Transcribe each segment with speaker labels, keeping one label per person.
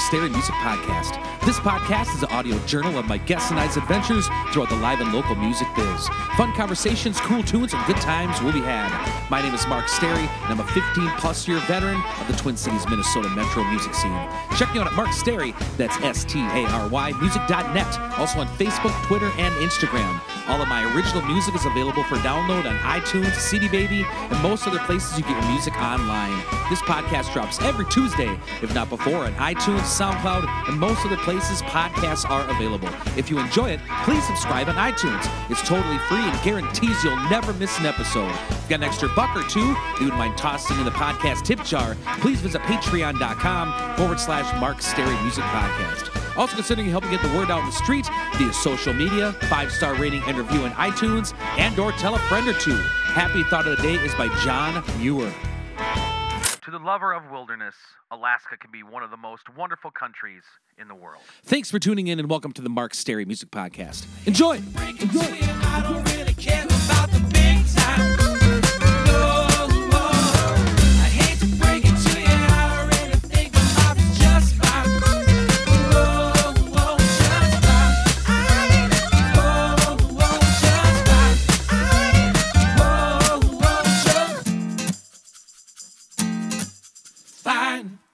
Speaker 1: Stary Music Podcast. This podcast is an audio journal of my guests and I's adventures throughout the live and local music biz. Fun conversations, cool tunes, and good times will be had. My name is Mark Stary, and I'm a 15 plus year veteran of the Twin Cities, Minnesota metro music scene. Check me out at Mark Stary, that's S T A R Y, music.net. Also on Facebook, Twitter, and Instagram. All of my original music is available for download on iTunes, CD Baby, and most other places you get your music online. This podcast drops every Tuesday, if not before, on iTunes, SoundCloud, and most other places podcasts are available. If you enjoy it, please subscribe on iTunes. It's totally free and guarantees you'll never miss an episode. If you got an extra buck or two you would mind tossing in the podcast tip jar, please visit patreon.com forward slash Mark Stary Music Podcast. Also considering helping get the word out in the street via social media, five-star rating and review on iTunes, and or tell a friend or two. Happy Thought of the Day is by John Muir.
Speaker 2: To the lover of wilderness, Alaska can be one of the most wonderful countries in the world.
Speaker 1: Thanks for tuning in and welcome to the Mark Stary Music Podcast. Enjoy!
Speaker 3: I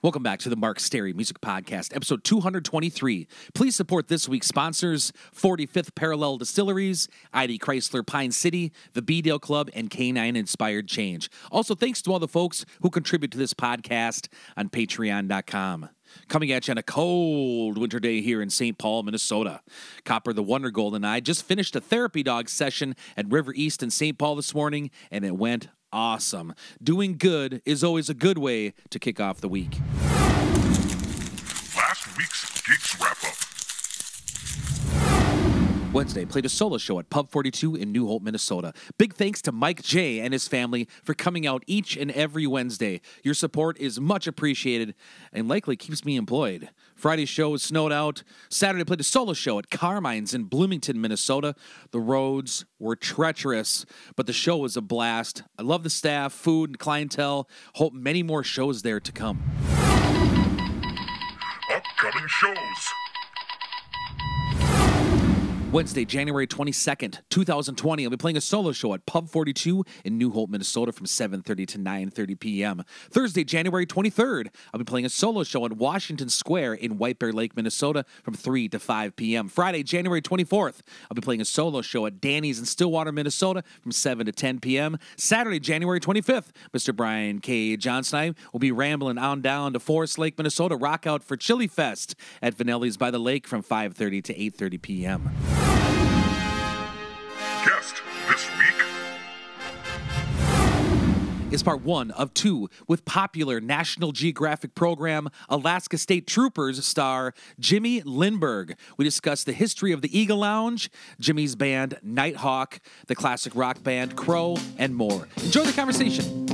Speaker 1: Welcome back to the Mark Stary Music Podcast, episode 223. Please support this week's sponsors 45th Parallel Distilleries, ID Chrysler Pine City, the B Dale Club, and Canine Inspired Change. Also, thanks to all the folks who contribute to this podcast on patreon.com. Coming at you on a cold winter day here in St. Paul, Minnesota. Copper the Wonder Gold and I just finished a therapy dog session at River East in St. Paul this morning, and it went awesome. Doing good is always a good way to kick off the week.
Speaker 4: Last week's Geeks Wrap Up.
Speaker 1: Wednesday, played a solo show at Pub 42 in New Hope, Minnesota. Big thanks to Mike J and his family for coming out each and every Wednesday. Your support is much appreciated and likely keeps me employed. Friday's show was snowed out. Saturday, played a solo show at Carmine's in Bloomington, Minnesota. The roads were treacherous, but the show was a blast. I love the staff, food, and clientele. Hope many more shows there to come.
Speaker 4: Upcoming shows.
Speaker 1: Wednesday, January 22nd, 2020, I'll be playing a solo show at Pub 42 in New Hope, Minnesota from 7.30 to 9.30 p.m. Thursday, January 23rd, I'll be playing a solo show at Washington Square in White Bear Lake, Minnesota from 3 to 5 p.m. Friday, January 24th, I'll be playing a solo show at Danny's in Stillwater, Minnesota from 7 to 10 p.m. Saturday, January 25th, Mr. Brian K. Johnson I will be rambling on down to Forest Lake, Minnesota, rock out for Chili Fest at Vanelli's by the Lake from 5.30 to 8.30 p.m.
Speaker 4: Guest this week.
Speaker 1: is part one of two with popular National Geographic program Alaska State Troopers star Jimmy Lindberg. We discuss the history of the Eagle Lounge, Jimmy's band Nighthawk, the classic rock band Crow, and more. Enjoy the conversation.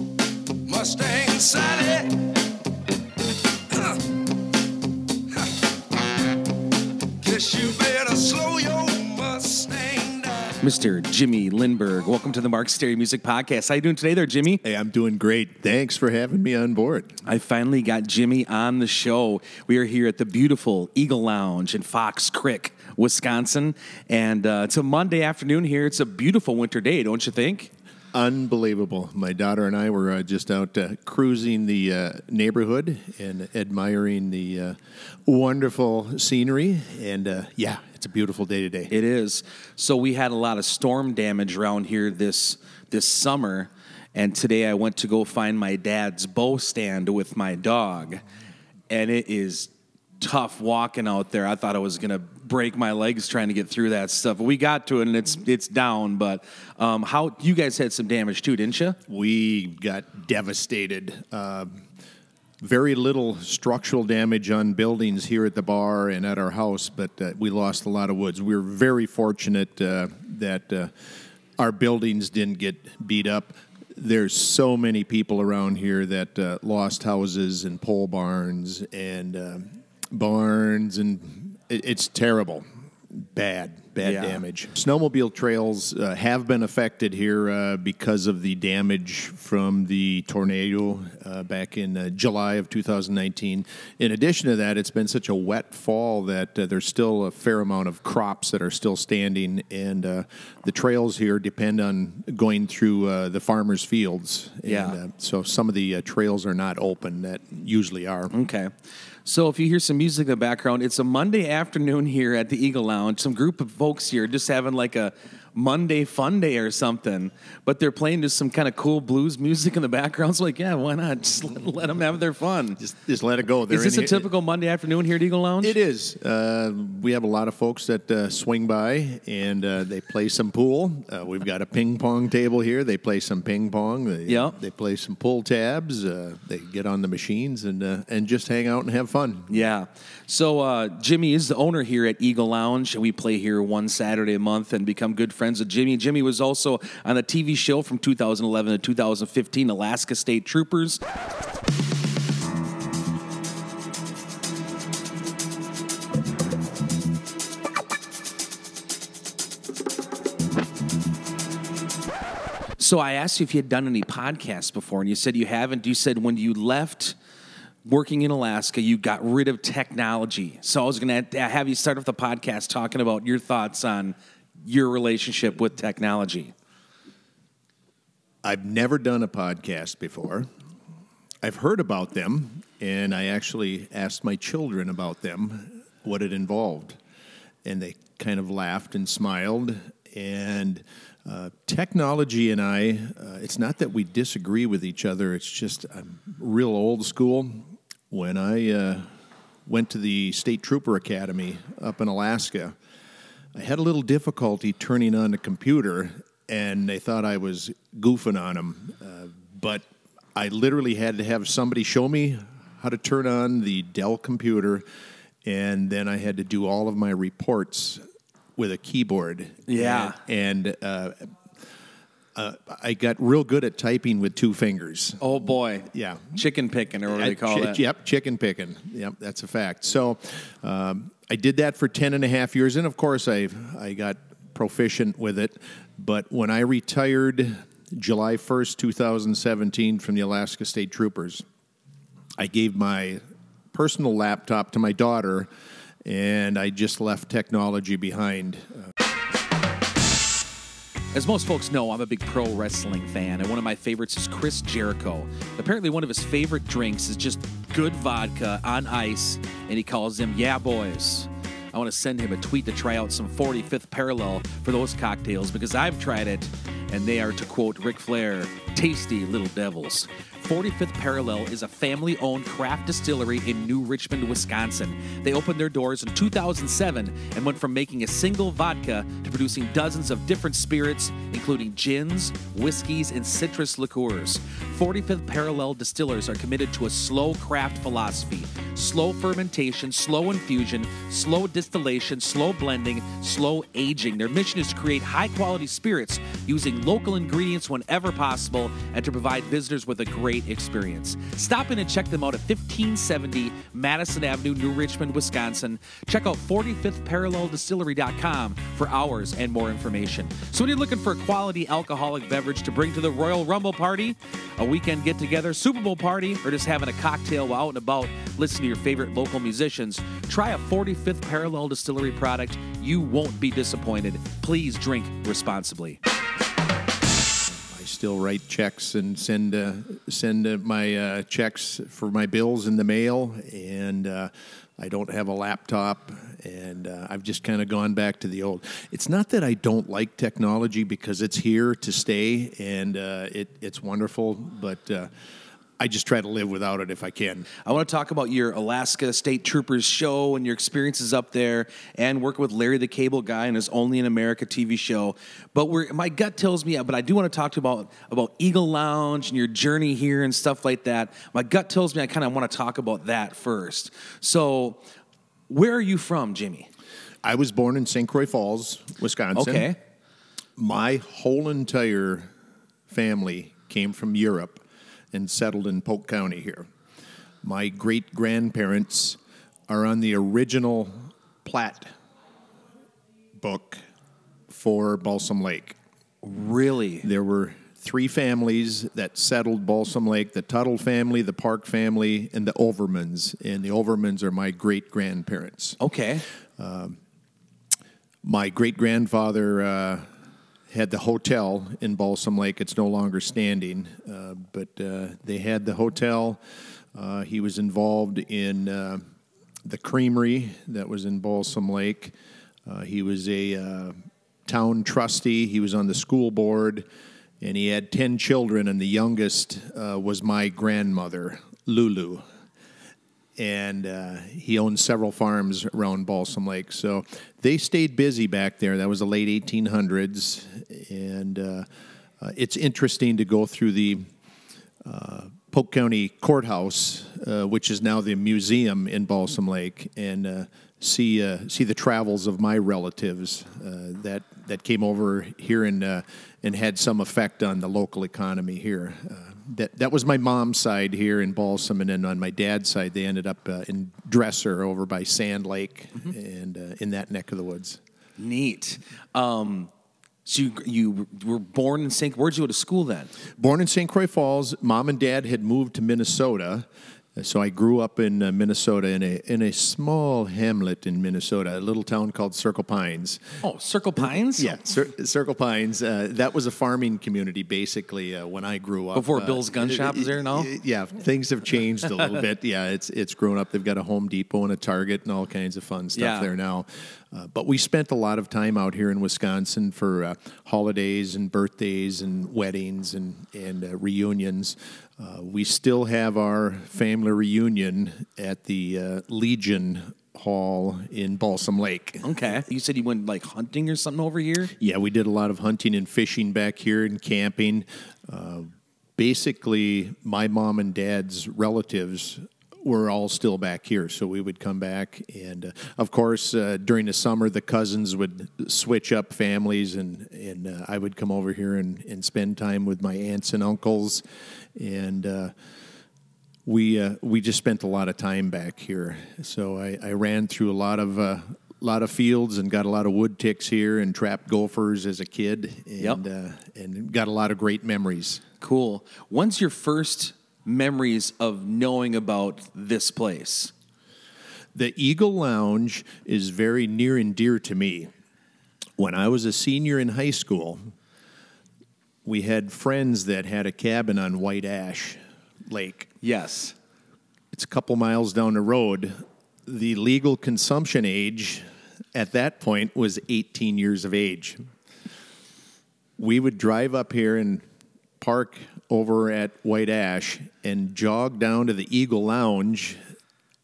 Speaker 3: Mustang Sally. Guess you
Speaker 1: Mr. Jimmy Lindberg, welcome to the Mark Stary Music Podcast. How you doing today there, Jimmy?
Speaker 5: Hey, I'm doing great. Thanks for having me on board.
Speaker 1: I finally got Jimmy on the show. We are here at the beautiful Eagle Lounge in Fox Creek, Wisconsin, and uh, it's a Monday afternoon here. It's a beautiful winter day, don't you think?
Speaker 5: Unbelievable. My daughter and I were uh, just out uh, cruising the uh, neighborhood and admiring the uh, wonderful scenery. And uh, yeah, it's a beautiful day today.
Speaker 1: It is. So we had a lot of storm damage around here this this summer, and today I went to go find my dad's bow stand with my dog, and it is tough walking out there. I thought I was gonna break my legs trying to get through that stuff. But we got to it, and it's it's down. But um, how you guys had some damage too, didn't you?
Speaker 5: we got devastated. Uh, very little structural damage on buildings here at the bar and at our house, but uh, we lost a lot of woods. We were very fortunate uh, that uh, our buildings didn't get beat up. There's so many people around here that uh, lost houses and pole barns and uh, barns, and it, it's terrible, bad. bad
Speaker 1: Yeah.
Speaker 5: damage. Snowmobile trails uh, have been affected here uh, because of the damage from the tornado uh, back in uh, July of 2019. In addition to that, it's been such a wet fall that uh, there's still a fair amount of crops that are still standing, and uh, the trails here depend on going through uh, the farmers' fields.
Speaker 1: Yeah.
Speaker 5: And, uh, so some of the uh, trails are not open that usually are.
Speaker 1: Okay. So if you hear some music in the background, it's a Monday afternoon here at the Eagle Lounge. Some group of folks here just having like a Monday fun day or something, but they're playing just some kind of cool blues music in the background. So like, yeah, why not? Just let, let them have their fun.
Speaker 5: Just, just let it go. They're
Speaker 1: Is this a
Speaker 5: here-
Speaker 1: typical Monday afternoon here at Eagle Lounge?
Speaker 5: It is. Uh, we have a lot of folks that uh, swing by and uh, they play some pool. Uh, we've got a ping pong table here. They play some ping pong. They,
Speaker 1: Yeah.
Speaker 5: They play some pull tabs. Uh, they get on the machines and uh, and just hang out and have fun.
Speaker 1: Yeah. So uh, Jimmy is the owner here at Eagle Lounge, and we play here one Saturday a month and become good friends with Jimmy. Jimmy was also on the TV show from 2011 to 2015, Alaska State Troopers. So I asked you if you had done any podcasts before, and you said you haven't. You said when you left working in Alaska, you got rid of technology. So I was going to have you start off the podcast talking about your thoughts on your relationship with technology.
Speaker 5: I've never done a podcast before. I've heard about them, and I actually asked my children about them, what it involved. And they kind of laughed and smiled. And uh, technology and I, uh, it's not that we disagree with each other, it's just I'm real old school. When I uh, went to the State Trooper Academy up in Alaska, I had a little difficulty turning on the computer, and they thought I was goofing on them. Uh, but I literally had to have somebody show me how to turn on the Dell computer, and then I had to do all of my reports with a keyboard.
Speaker 1: Yeah.
Speaker 5: And, and uh, uh, I got real good at typing with two fingers.
Speaker 1: Oh boy.
Speaker 5: Yeah.
Speaker 1: Chicken picking, or what do they call that?
Speaker 5: Yep, chicken picking. Yep, that's a fact. So um, I did that for 10 and a half years, and of course, I, I got proficient with it. But when I retired July 1st, 2017, from the Alaska State Troopers, I gave my personal laptop to my daughter, and I just left technology behind. Uh,
Speaker 1: As most folks know, I'm a big pro wrestling fan, and one of my favorites is Chris Jericho. Apparently, one of his favorite drinks is just good vodka on ice, and he calls them Yeah Boys. I want to send him a tweet to try out some 45th parallel for those cocktails because I've tried it, and they are, to quote Ric Flair, tasty little devils. 45th Parallel is a family owned craft distillery in New Richmond, Wisconsin. They opened their doors in 2007 and went from making a single vodka to producing dozens of different spirits, including gins, whiskeys, and citrus liqueurs. 45th Parallel distillers are committed to a slow craft philosophy slow fermentation, slow infusion, slow distillation, slow blending, slow aging. Their mission is to create high quality spirits using local ingredients whenever possible and to provide visitors with a great experience. Stop in and check them out at 1570 Madison Avenue, New Richmond, Wisconsin. Check out 45thparalleldistillery.com for hours and more information. So, when you're looking for a quality alcoholic beverage to bring to the Royal Rumble party, a weekend get together, Super Bowl party, or just having a cocktail while out and about, listen to your favorite local musicians, try a 45th Parallel Distillery product. You won't be disappointed. Please drink responsibly.
Speaker 5: I still write checks and send uh, send uh, my uh, checks for my bills in the mail, and uh, I don't have a laptop, and uh, I've just kind of gone back to the old. It's not that I don't like technology because it's here to stay, and uh, it, it's wonderful, but. I just try to live without it if I can.
Speaker 1: I want to talk about your Alaska State Troopers show and your experiences up there and working with Larry the Cable Guy and his Only in America TV show. But we're, my gut tells me, but I do want to talk to you about, about Eagle Lounge and your journey here and stuff like that. My gut tells me I kind of want to talk about that first. So, where are you from, Jimmy?
Speaker 5: I was born in St. Croix Falls, Wisconsin.
Speaker 1: Okay.
Speaker 5: My whole entire family came from Europe and settled in Polk County here. My great grandparents are on the original plat book for Balsam Lake.
Speaker 1: Really?
Speaker 5: There were three families that settled Balsam Lake the Tuttle family, the Park family, and the Overmans. And the Overmans are my great grandparents.
Speaker 1: Okay.
Speaker 5: My great grandfather uh, had the hotel in Balsam Lake. It's no longer standing, uh, but uh, they had the hotel. Uh, he was involved in uh, the creamery that was in Balsam Lake. Uh, he was a uh, town trustee. He was on the school board, and he had 10 children, and the youngest was my grandmother, Lulu and uh, he owned several farms around Balsam Lake. So they stayed busy back there. That was the late 1800s, and uh, uh, it's interesting to go through the uh, Polk County Courthouse, uh, which is now the museum in Balsam Lake, and uh, see see the travels of my relatives that that came over here and and had some effect on the local economy here. That that was my mom's side here in Balsam, and then on my dad's side, they ended up uh, in Dresser over by Sand Lake and uh, in that neck of the woods.
Speaker 1: Neat. Um, so you, you were born in St. Where'd you go to school then?
Speaker 5: Born in St. Croix Falls, mom and dad had moved to Minnesota. So I grew up in uh, Minnesota in a in a small hamlet in Minnesota, a little town called Circle Pines.
Speaker 1: Oh, Circle Pines?
Speaker 5: Yeah, Cir- Circle Pines. Uh, that was a farming community, basically, uh, when I grew up.
Speaker 1: Before
Speaker 5: Uh,
Speaker 1: Bill's Gun Shop is there now?
Speaker 5: Yeah, things have changed a little bit. Yeah, it's it's grown up. They've got a Home Depot and a Target and all kinds of fun stuff
Speaker 1: Yeah.
Speaker 5: there now. Uh, but we spent a lot of time out here in Wisconsin for uh, holidays and birthdays and weddings and and uh, reunions. Uh, we still have our family reunion at the uh, Legion Hall in Balsam Lake.
Speaker 1: Okay. You said you went like hunting or something over here?
Speaker 5: Yeah, we did a lot of hunting and fishing back here and camping. Uh, basically, my mom and dad's relatives were all still back here, so we would come back. And uh, of course, uh, during the summer, the cousins would switch up families, and, and uh, I would come over here and, and spend time with my aunts and uncles. And uh, we uh, we just spent a lot of time back here. So I, I ran through a lot of uh, lot of fields and got a lot of wood ticks here and trapped gophers as a kid, and
Speaker 1: Yep.
Speaker 5: uh, and got a lot of great memories.
Speaker 1: Cool. When's your first memories of knowing about this place?
Speaker 5: The Eagle Lounge is very near and dear to me. When I was a senior in high school, we had friends that had a cabin on White Ash Lake.
Speaker 1: Yes.
Speaker 5: It's a couple miles down the road. The legal consumption age at that point was 18 years of age. We would drive up here and park over at White Ash and jog down to the Eagle Lounge,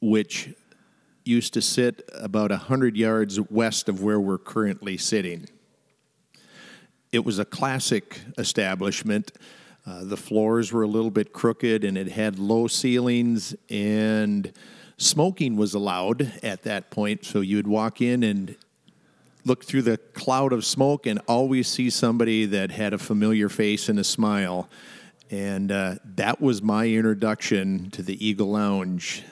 Speaker 5: which used to sit about 100 yards west of where we're currently sitting. It was a classic establishment. Uh, the floors were a little bit crooked and it had low ceilings, and smoking was allowed at that point. So you'd walk in and look through the cloud of smoke and always see somebody that had a familiar face and a smile. And uh, that was my introduction to the Eagle Lounge.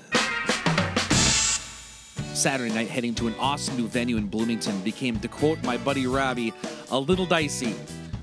Speaker 1: Saturday night heading to an awesome new venue in Bloomington became, to quote my buddy Robbie, a little dicey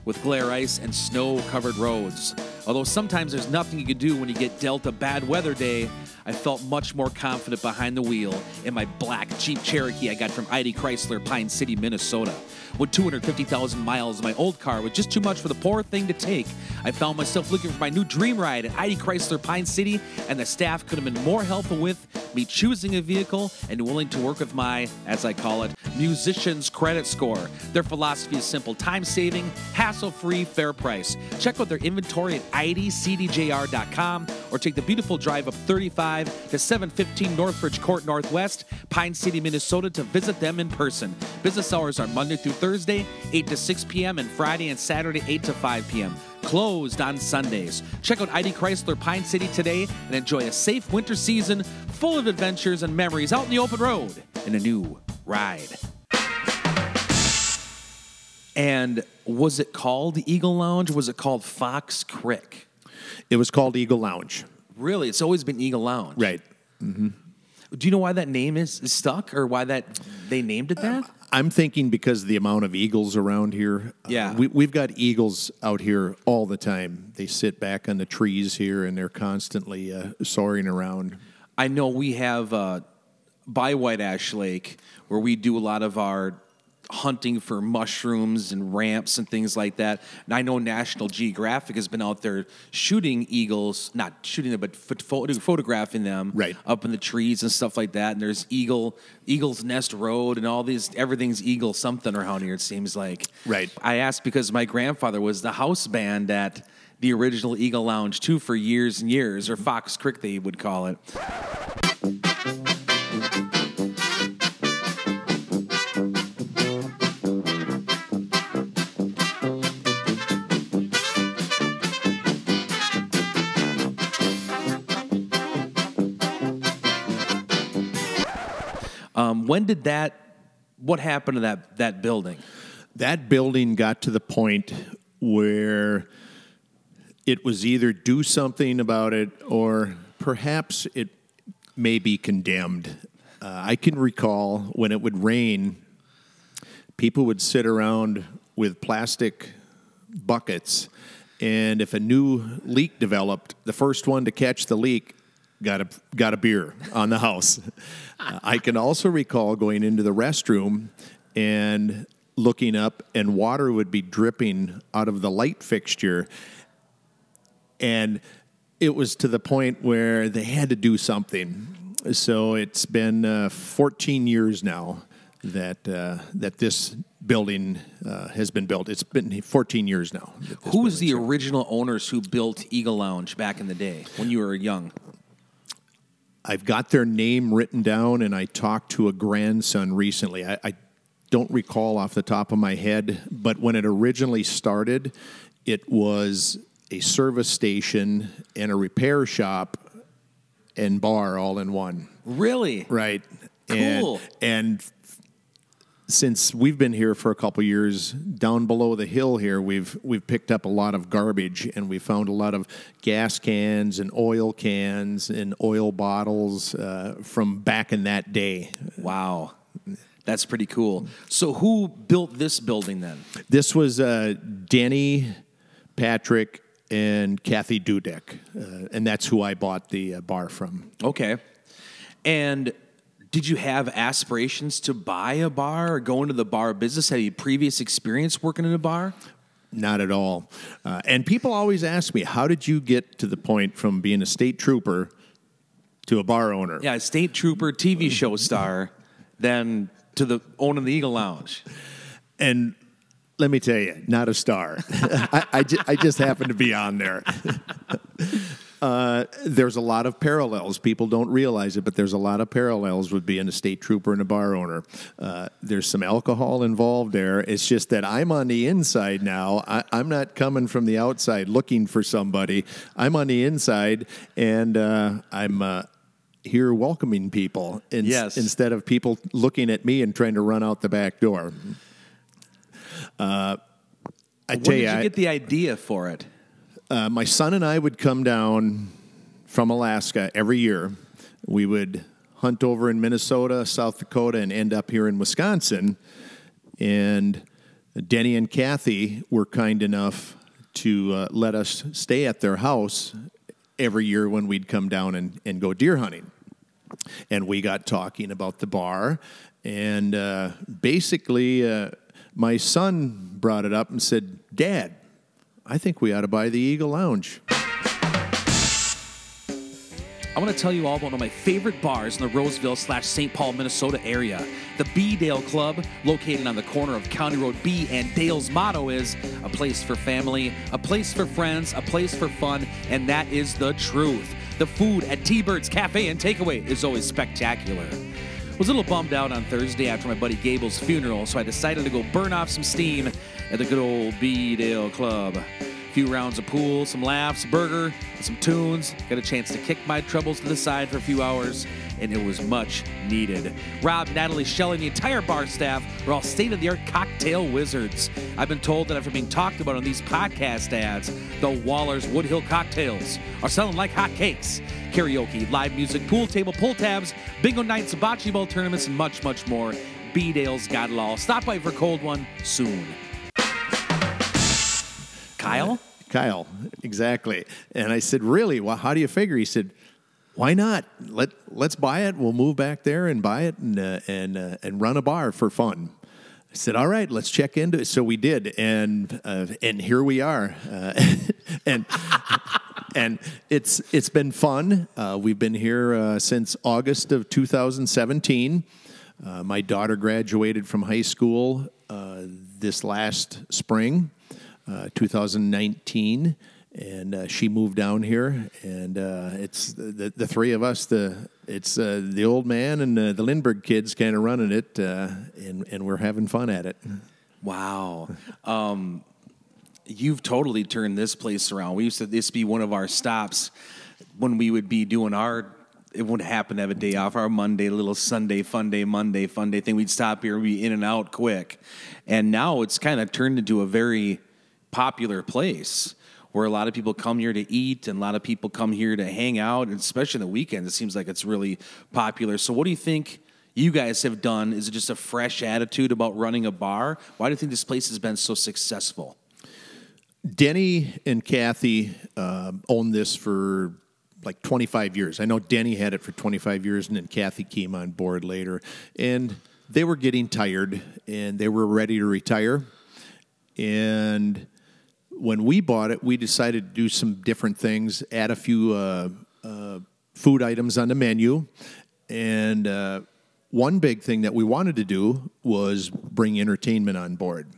Speaker 1: with glare ice and snow covered roads. Although sometimes there's nothing you can do when you get dealt a bad weather day, I felt much more confident behind the wheel in my black Jeep Cherokee I got from ID Chrysler, Pine City, Minnesota. With 250,000 miles, in my old car was just too much for the poor thing to take. I found myself looking for my new dream ride at ID Chrysler, Pine City, and the staff could have been more helpful with me choosing a vehicle and willing to work with my, as I call it, musician's credit score. Their philosophy is simple time saving, hassle free, fair price. Check out their inventory at idcdjr.com or take the beautiful drive up 35 to 715 Northridge Court Northwest, Pine City, Minnesota to visit them in person. Business hours are Monday through Thursday, 8 to 6 p.m., and Friday and Saturday, 8 to 5 p.m. Closed on Sundays. Check out ID Chrysler Pine City today and enjoy a safe winter season full of adventures and memories out in the open road in a new ride. And was it called Eagle Lounge? Was it called Fox Crick?
Speaker 5: It was called Eagle Lounge.
Speaker 1: Really, it's always been Eagle Lounge.
Speaker 5: Right. Mm-hmm.
Speaker 1: Do you know why that name is, is stuck, or why that they named it that?
Speaker 5: I'm thinking because of the amount of eagles around here. uh,
Speaker 1: Yeah.
Speaker 5: we, we've got eagles out here all the time. They sit back on the trees here, and they're constantly uh, soaring around.
Speaker 1: I know we have uh, by White Ash Lake where we do a lot of our hunting for mushrooms and ramps and things like that. And I know National Geographic has been out there shooting eagles, not shooting them, but phot- photo- photographing them
Speaker 5: Right.
Speaker 1: up in the trees and stuff like that. And there's Eagle Eagle's Nest Road and all these everything's Eagle something around here. It seems like.
Speaker 5: Right.
Speaker 1: I asked because my grandfather was the house band at the original Eagle Lounge too for years and years, or Fox Creek they would call it. Um, when did that? What happened to that that building?
Speaker 5: That building got to the point where it was either do something about it or perhaps it may be condemned. Uh, I can recall when it would rain, people would sit around with plastic buckets, and if a new leak developed, the first one to catch the leak got a got a beer on the house. Uh, I can also recall going into the restroom and looking up, and water would be dripping out of the light fixture, and it was to the point where they had to do something. So it's been uh, 14 years now that uh, that this building uh, has been built. It's been 14 years now.
Speaker 1: Who was the original owners who built Eagle Lounge back in the day when you were young?
Speaker 5: I've got their name written down, and I talked to a grandson recently. I, I don't recall off the top of my head, but when it originally started, it was a service station and a repair shop and bar all in one.
Speaker 1: Really?
Speaker 5: Right.
Speaker 1: Cool.
Speaker 5: And, and since we've been here for a couple years, down below the hill here, we've we've picked up a lot of garbage, and we found a lot of gas cans and oil cans and oil bottles uh, from back in that day.
Speaker 1: Wow. That's pretty cool. So who built this building then?
Speaker 5: This was uh, Danny, Patrick, and Kathy Dudek, uh, and that's who I bought the uh, bar from.
Speaker 1: Okay. And did you have aspirations to buy a bar or go into the bar business? Had you previous experience working in a bar?
Speaker 5: Not at all. Uh, and people always ask me, how did you get to the point from being a state trooper to a bar owner?
Speaker 1: Yeah, state trooper, TV show star, then to the owning the Eagle Lounge.
Speaker 5: And let me tell you, not a star. I, I, ju- I just happened to be on there. Uh, there's a lot of parallels. People don't realize it, but there's a lot of parallels with being a state trooper and a bar owner. Uh, there's some alcohol involved there. It's just that I'm on the inside now. I, I'm not coming from the outside looking for somebody. I'm on the inside, and uh, I'm. Uh, here welcoming people in-
Speaker 1: Yes.
Speaker 5: instead of people looking at me and trying to run out the back door. Uh, I tell
Speaker 1: did
Speaker 5: you,
Speaker 1: you
Speaker 5: I-
Speaker 1: get the idea for it?
Speaker 5: Uh, my son and I would come down from Alaska every year. We would hunt over in Minnesota, South Dakota, and end up here in Wisconsin. And Denny and Kathy were kind enough to uh, let us stay at their house every year when we'd come down and, and go deer hunting. And we got talking about the bar. And uh, basically, uh, my son brought it up and said, Dad, I think we ought to buy the Eagle Lounge.
Speaker 1: I want to tell you all about one of my favorite bars in the Roseville slash St. Paul, Minnesota area. The B Dale Club, located on the corner of County Road B and Dale's motto is a place for family, a place for friends, a place for fun, and that is the truth. The food at T-Bird's Cafe and Takeaway is always spectacular. Was a little bummed out on Thursday after my buddy Gable's funeral, so I decided to go burn off some steam at the good old B Dale Club. Few rounds of pool, some laughs, burger, some tunes. Got a chance to kick my troubles to the side for a few hours, and it was much needed. Rob, Natalie, Shelley, and the entire bar staff are all state of the art cocktail wizards. I've been told that after being talked about on these podcast ads, the Waller's Woodhill cocktails are selling like hotcakes. Karaoke, live music, pool table, pull tabs, bingo nights, bocce ball tournaments, and much, much more. B Dale's got it all. Stop by for a cold one soon. Kyle?
Speaker 5: Kyle, exactly. And I said, "Really? Well, how do you figure?" He said, "Why not? Let let's buy it. We'll move back there and buy it and uh, and uh, and run a bar for fun." I said, "All right, let's check into it." So we did, and uh, and here we are, uh, and. And it's it's been fun. Uh, we've been here uh, since August of 2017. Uh, my daughter graduated from high school uh, this last spring, uh, 2019, and uh, she moved down here. And uh, it's the, the three of us. The it's uh, the old man and uh, the Lindberg kids kind of running it, and and we're having fun at it.
Speaker 1: Wow. Um, you've totally turned this place around. We used to this be one of our stops when we would be doing our it would happen to have a day off, our Monday, little Sunday, fun day, Monday, fun day thing. We'd stop here and be in and out quick. And now it's kind of turned into a very popular place where a lot of people come here to eat and a lot of people come here to hang out, and especially on the weekends. It seems like it's really popular. So, what do you think you guys have done? Is it just a fresh attitude about running a bar? Why do you think this place has been so successful?
Speaker 5: Denny and Kathy uh, owned this for like 25 years. I know Denny had it for 25 years, and then Kathy came on board later. And they were getting tired, and they were ready to retire. And when we bought it, we decided to do some different things, add a few uh, uh, food items on the menu, and uh, one big thing that we wanted to do was bring entertainment on board.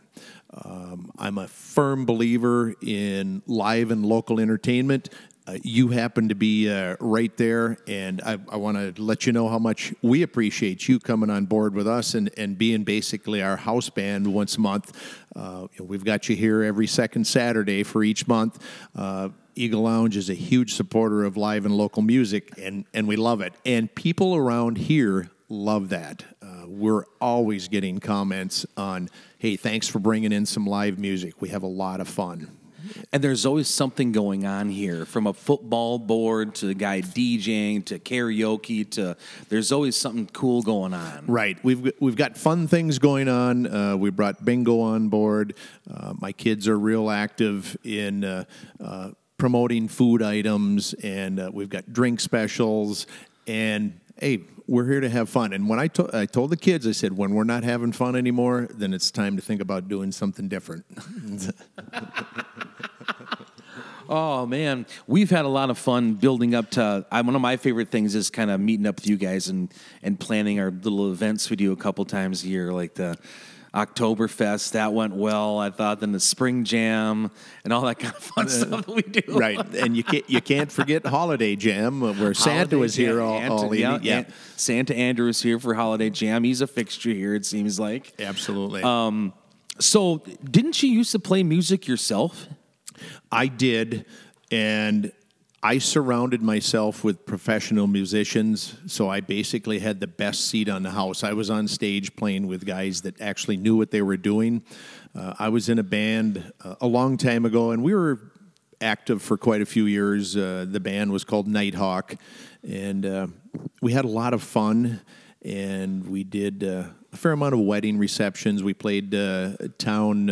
Speaker 5: Um, I'm a firm believer in live and local entertainment. Uh, you happen to be uh, right there, and I, I want to let you know how much we appreciate you coming on board with us and, and being basically our house band once a month. Uh, we've got you here every second Saturday for each month. Uh, Eagle Lounge is a huge supporter of live and local music, and, and we love it. And people around here love that. Uh, we're always getting comments on, hey, thanks for bringing in some live music. We have a lot of fun.
Speaker 1: And there's always something going on here from a football board to the guy DJing to karaoke to there's always something cool going on.
Speaker 5: Right. We've we've got fun things going on. Uh, we brought bingo on board. Uh, my kids are real active in. Uh, uh, promoting food items and uh, we've got drink specials and hey we're here to have fun and when I, to- I told the kids i said when we're not having fun anymore then it's time to think about doing something different
Speaker 1: Oh man, we've had a lot of fun building up to. I, one of my favorite things is kind of meeting up with you guys and and planning our little events we do a couple times a year, like the Oktoberfest. That went well. I thought then the Spring Jam and all that kind of fun stuff that we do.
Speaker 5: right and you can't you can't forget holiday jam uh, where santa
Speaker 1: Holiday
Speaker 5: was here all,
Speaker 1: Anta-
Speaker 5: all
Speaker 1: yeah,
Speaker 5: evening yeah
Speaker 1: An- Santa Andrew is here for Holiday Jam. He's a fixture here. It seems like.
Speaker 5: absolutely
Speaker 1: So, didn't you used to play music yourself?
Speaker 5: I did, and I surrounded myself with professional musicians, so I basically had the best seat on the house. I was on stage playing with guys that actually knew what they were doing. Uh, I was in a band uh, a long time ago, and we were active for quite a few years. Uh, the band was called Nighthawk, and uh, we had a lot of fun. And we did uh, a fair amount of wedding receptions. We played uh, town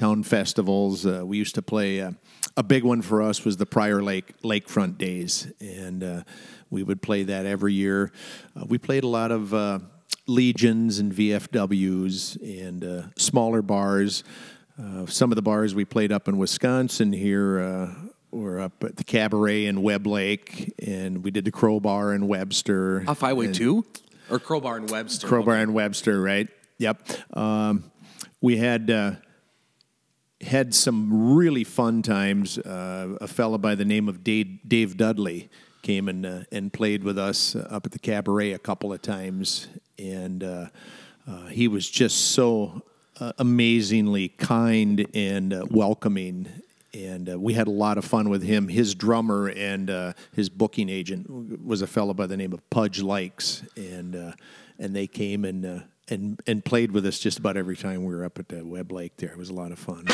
Speaker 5: town festivals. Uh, we used to play uh, a big one for us was the Prior Lake Lakefront Days, and uh, we would play that every year. Uh, we played a lot of uh, legions and VFWs and uh, smaller bars. Uh, some of the bars we played up in Wisconsin here. Uh, were up at the Cabaret in Webb Lake, and we did the Crowbar in Webster.
Speaker 1: Off Highway Two or Crowbar and Webster?
Speaker 5: Crowbar and Webster, right? Yep. Um, we had uh, had some really fun times. Uh, a fella by the name of Dave, Dave Dudley came and uh, and played with us uh, up at the cabaret a couple of times, and uh, uh, he was just so uh, amazingly kind and welcoming. And we had a lot of fun with him. His drummer and his booking agent was a fellow by the name of Pudge Likes, and and they came and and and played with us just about every time we were up at the Webb Lake. There, it was a lot of fun.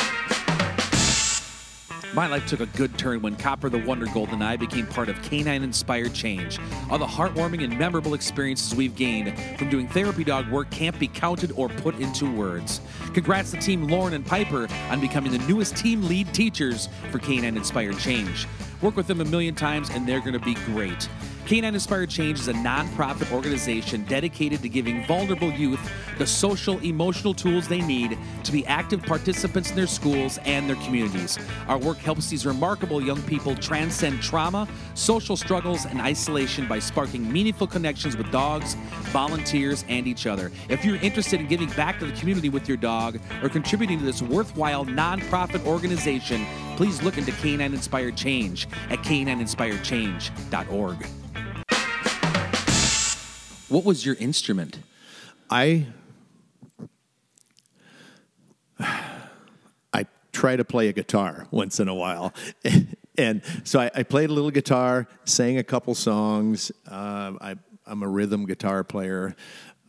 Speaker 1: My life took a good turn when Copper the Wonder Golden Eye became part of Canine Inspired Change. All the heartwarming and memorable experiences we've gained from doing therapy dog work can't be counted or put into words. Congrats to Team Lauren and Piper on becoming the newest team lead teachers for Canine Inspired Change. Work with them a million times and they're going to be great. Canine Inspired Change is a nonprofit organization dedicated to giving vulnerable youth the social, emotional tools they need to be active participants in their schools and their communities. Our work helps these remarkable young people transcend trauma, social struggles, and isolation by sparking meaningful connections with dogs, volunteers, and each other. If you're interested in giving back to the community with your dog or contributing to this worthwhile nonprofit organization, please look into Canine Inspired Change at canineinspiredchange.org. What was your instrument?
Speaker 5: I I try to play a guitar once in a while, and so I, I played a little guitar, sang a couple songs. Um, I, I'm a rhythm guitar player.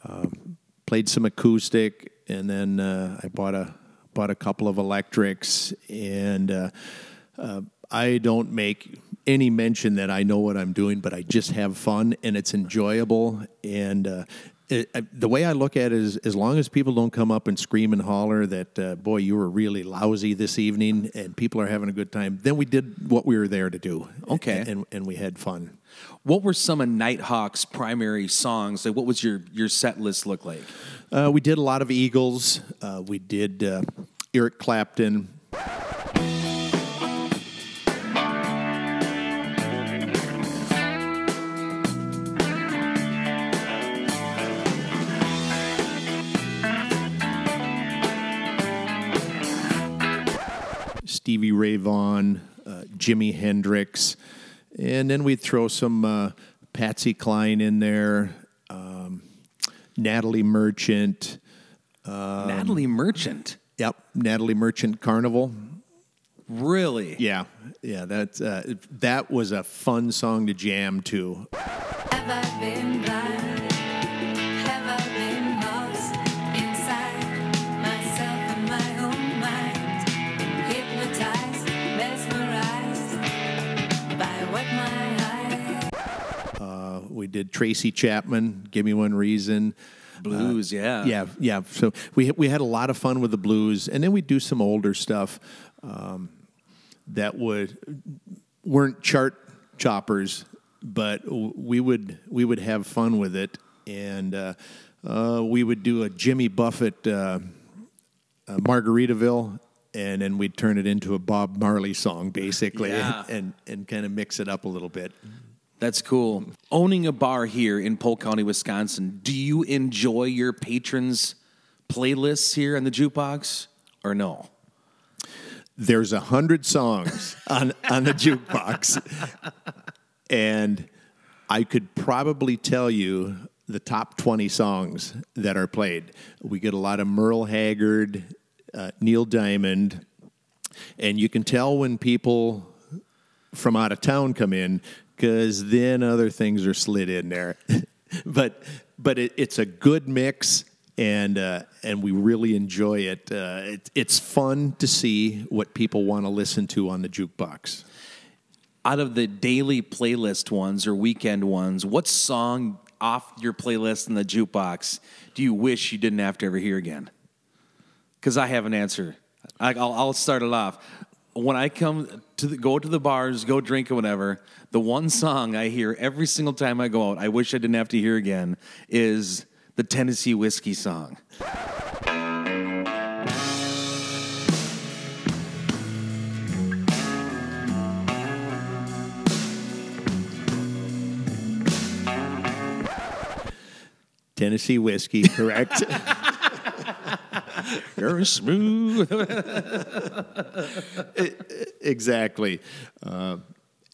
Speaker 5: Um, played some acoustic, and then uh, I bought a bought a couple of electrics, and uh, uh, I don't make any mention that I know what I'm doing, but I just have fun and it's enjoyable. And uh, it, I, the way I look at it is, as long as people don't come up and scream and holler that, uh, boy, you were really lousy this evening, and people are having a good time, then we did what we were there to do.
Speaker 1: Okay.
Speaker 5: and, and we had fun.
Speaker 1: What were some of Nighthawk's primary songs? Like, what was your your set list look like?
Speaker 5: Uh, we did a lot of Eagles. Uh, we did uh, Eric Clapton. Stevie Ray Vaughan, uh, Jimi Hendrix, and then we'd throw some uh, Patsy Cline in there, um, Natalie Merchant.
Speaker 1: Natalie Merchant.
Speaker 5: Yep, Natalie Merchant Carnival.
Speaker 1: Really?
Speaker 5: Yeah, yeah, that uh, that was a fun song to jam to. Did Tracy Chapman, "Give Me One Reason."
Speaker 1: Blues, yeah.
Speaker 5: Yeah, yeah. So we we had a lot of fun with the blues, and then we would do some older stuff um, that would weren't chart choppers, but we would we would have fun with it, and uh, uh, we would do a Jimmy Buffett uh, uh, Margaritaville. And then we'd turn it into a Bob Marley song, basically,
Speaker 1: Yeah.
Speaker 5: and and kind of mix it up a little bit.
Speaker 1: That's cool. Owning a bar here in Polk County, Wisconsin, do you enjoy your patrons' playlists here on the jukebox or no?
Speaker 5: there's a hundred songs on on the jukebox, and I could probably tell you the top twenty songs that are played. We get a lot of Merle Haggard, uh, Neil Diamond, and you can tell when people from out of town come in because then other things are slid in there. but but it, it's a good mix. And uh, and we really enjoy it. Uh, it. It's fun to see what people want to listen to on the jukebox.
Speaker 1: Out of the daily playlist ones or weekend ones, what song off your playlist in the jukebox do you wish you didn't have to ever hear again? Because I have an answer. I, I'll, I'll start it off. When I come to the, go to the bars, go drink or whatever, the one song I hear every single time I go out, I wish I didn't have to hear again, is the Tennessee Whiskey song.
Speaker 5: Tennessee whiskey, correct?
Speaker 1: You're smooth.
Speaker 5: exactly. Uh,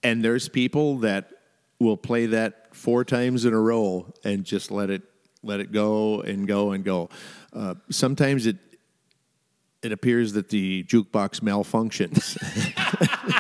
Speaker 5: and there's people that will play that four times in a row and just let it let it go and go and go. Uh, sometimes it it appears that the jukebox malfunctions.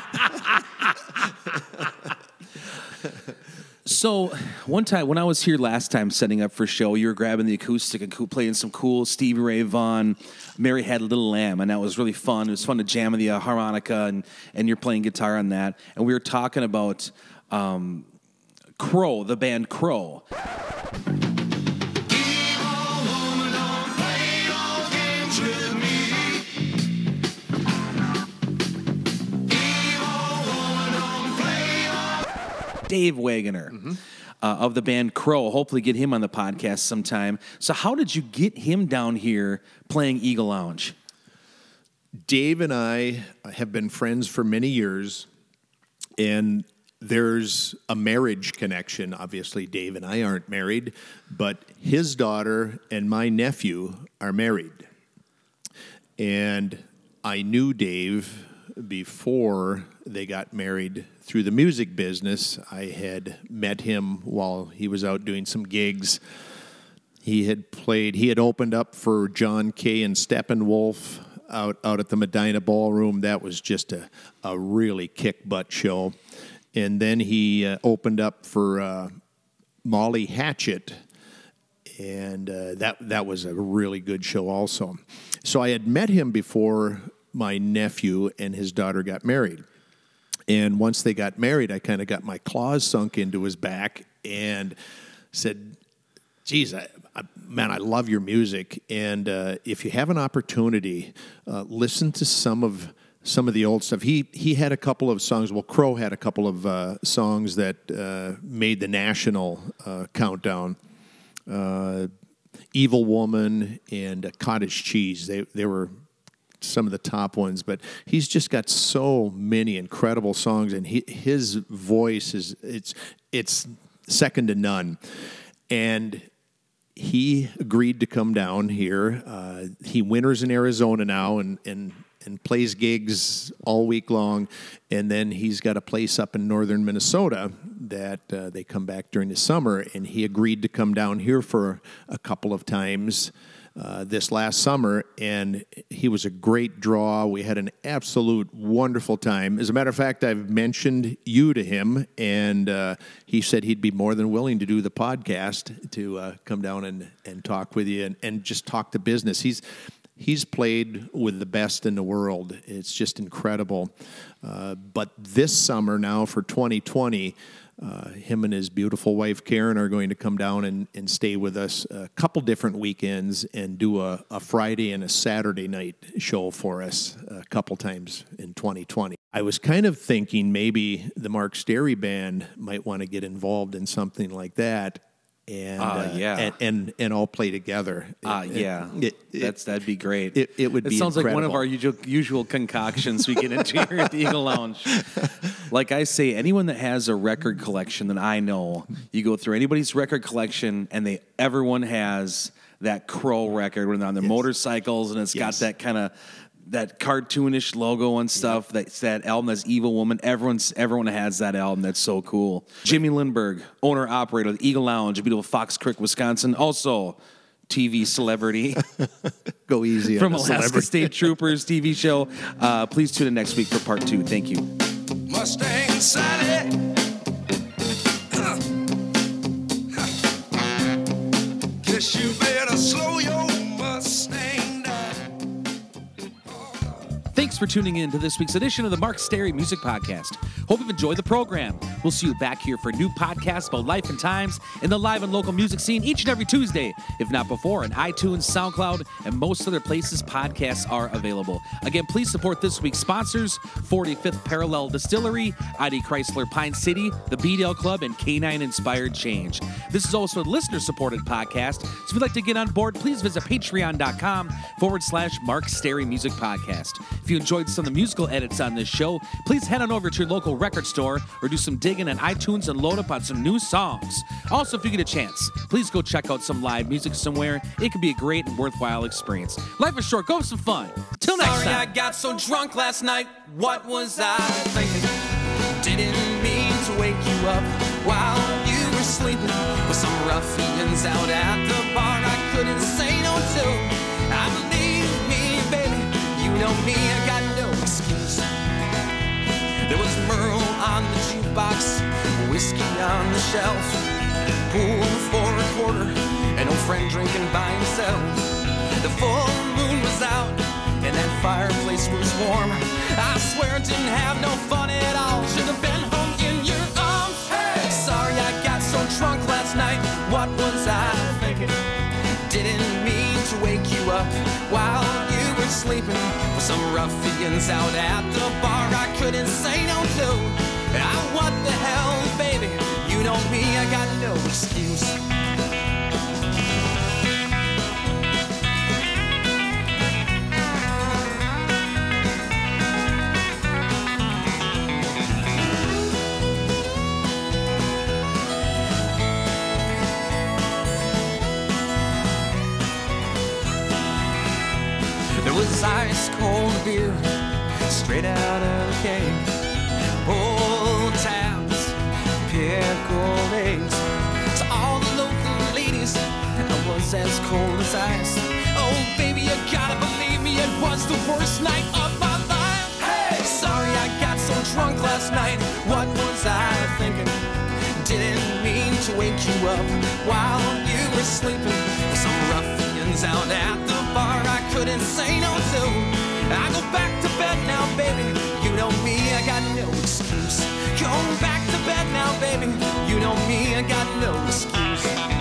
Speaker 1: So one time when I was here last time setting up for show, you were grabbing the acoustic and playing some cool Stevie Ray Vaughan. Mary had a little lamb, and that was really fun. It was fun to jam the uh, harmonica, and and you're playing guitar on that. And we were talking about um, Crow, the band Crow. Dave Wagner uh, of the band Crow. Hopefully, get him on the podcast sometime. So, how did you get him down here playing Eagle Lounge?
Speaker 5: Dave and I have been friends for many years, and there's a marriage connection. Obviously, Dave and I aren't married, but his daughter and my nephew are married. And I knew Dave before they got married through the music business. I had met him while he was out doing some gigs. He had played, he had opened up for John Kay and Steppenwolf out, out at the Medina Ballroom. That was just a, a really kick butt show. And then he uh, opened up for uh, Molly Hatchet and uh, that that was a really good show also. So I had met him before my nephew and his daughter got married, and once they got married, I kind of got my claws sunk into his back and said, "Geez, I, I, man, I love your music, and uh, if you have an opportunity, uh, listen to some of." Some of the old stuff. He he had a couple of songs. Well, Crow had a couple of uh, songs that uh, made the national uh, countdown uh, Evil Woman and Cottage Cheese. They they were some of the top ones, but he's just got so many incredible songs, and he, his voice is it's it's second to none. And he agreed to come down here. Uh, he winters in Arizona now, and and and plays gigs all week long. And then he's got a place up in northern Minnesota that uh, they come back during the summer. And he agreed to come down here for a couple of times uh, this last summer. And he was a great draw. We had an absolute wonderful time. As a matter of fact, I've mentioned you to him, and uh, he said he'd be more than willing to do the podcast to uh, come down and, and talk with you and, and just talk to business. He's He's played with the best in the world. It's just incredible. Uh, but this summer, now for 2020, uh, him and his beautiful wife Karen are going to come down and, and stay with us a couple different weekends and do a, a Friday and a Saturday night show for us a couple times in 2020. I was kind of thinking maybe the Mark Stary band might want to get involved in something like that. And,
Speaker 1: Ah, yeah.
Speaker 5: and, and and all play together. It-
Speaker 1: yeah,
Speaker 5: it- it-
Speaker 1: that's that'd be great.
Speaker 5: it- it would
Speaker 1: It
Speaker 5: be
Speaker 1: sounds like one of our usual, usual concoctions we get into here at the Eagle Lounge. Like I say, anyone that has a record collection that I know, you go through anybody's record collection, and they everyone has that Crow record when they're on their motorcycles, and it's
Speaker 5: Yes.
Speaker 1: got that kind of that cartoonish logo and stuff. That's that album. That's Evil Woman. Everyone's everyone has that album. That's so cool. Jimmy Lindberg, owner operator of the Eagle Lounge, beautiful Fox Creek, Wisconsin. Also. TV celebrity
Speaker 5: go easy
Speaker 1: from
Speaker 5: on a
Speaker 1: Alaska
Speaker 5: celebrity.
Speaker 1: State Troopers TV show. Uh, please tune in next week for part two. Thank you.
Speaker 3: Mustang Sally. Guess you better slow
Speaker 1: Thanks for tuning in to this week's edition of the Mark Stary Music Podcast. Hope you've enjoyed the program. We'll see you back here for new podcasts about life and times in the live and local music scene each and every Tuesday, if not before, on iTunes, SoundCloud, and most other places podcasts are available. Again, please support this week's sponsors 45th Parallel Distillery, ID Chrysler Pine City, the BDL Club, and Canine Inspired Change. This is also a listener supported podcast, so if you'd like to get on board, please visit patreon.com forward slash Mark Stary Music Podcast. If you enjoyed some of the musical edits on this show, please head on over to your local record store or do some digging on iTunes and load up on some new songs. Also, if you get a chance, please go check out some live music somewhere. It can be a great and worthwhile experience. Life is short, go have some fun. Till next
Speaker 3: Sorry I
Speaker 1: time.
Speaker 3: got so drunk last night. What was I thinking? Didn't mean to wake you up while you were sleeping. With some ruffians out at the bar, I know me, I got no excuse. There was Merle on the jukebox
Speaker 6: whiskey on the shelf, pool for a quarter, an old friend drinking by himself. The full moon was out, and that fireplace was warm. I swear I didn't have no fun at all. Should have been home sleeping with some ruffians out at the bar. I couldn't say no to. Ah, what the hell, baby? You know me, I got no excuse. Beer straight out of the cave. Old tabs, pickled eggs. To all the local ladies, I was as cold as ice. Oh, baby, you gotta believe me, it was the worst night of my life. Hey, sorry I got so drunk last night. What was I thinking? Didn't mean to wake you up while you were sleeping. Some ruffians out at the bar I couldn't say no to. No excuse. Going back to bed now, baby. You know me, I got no excuse.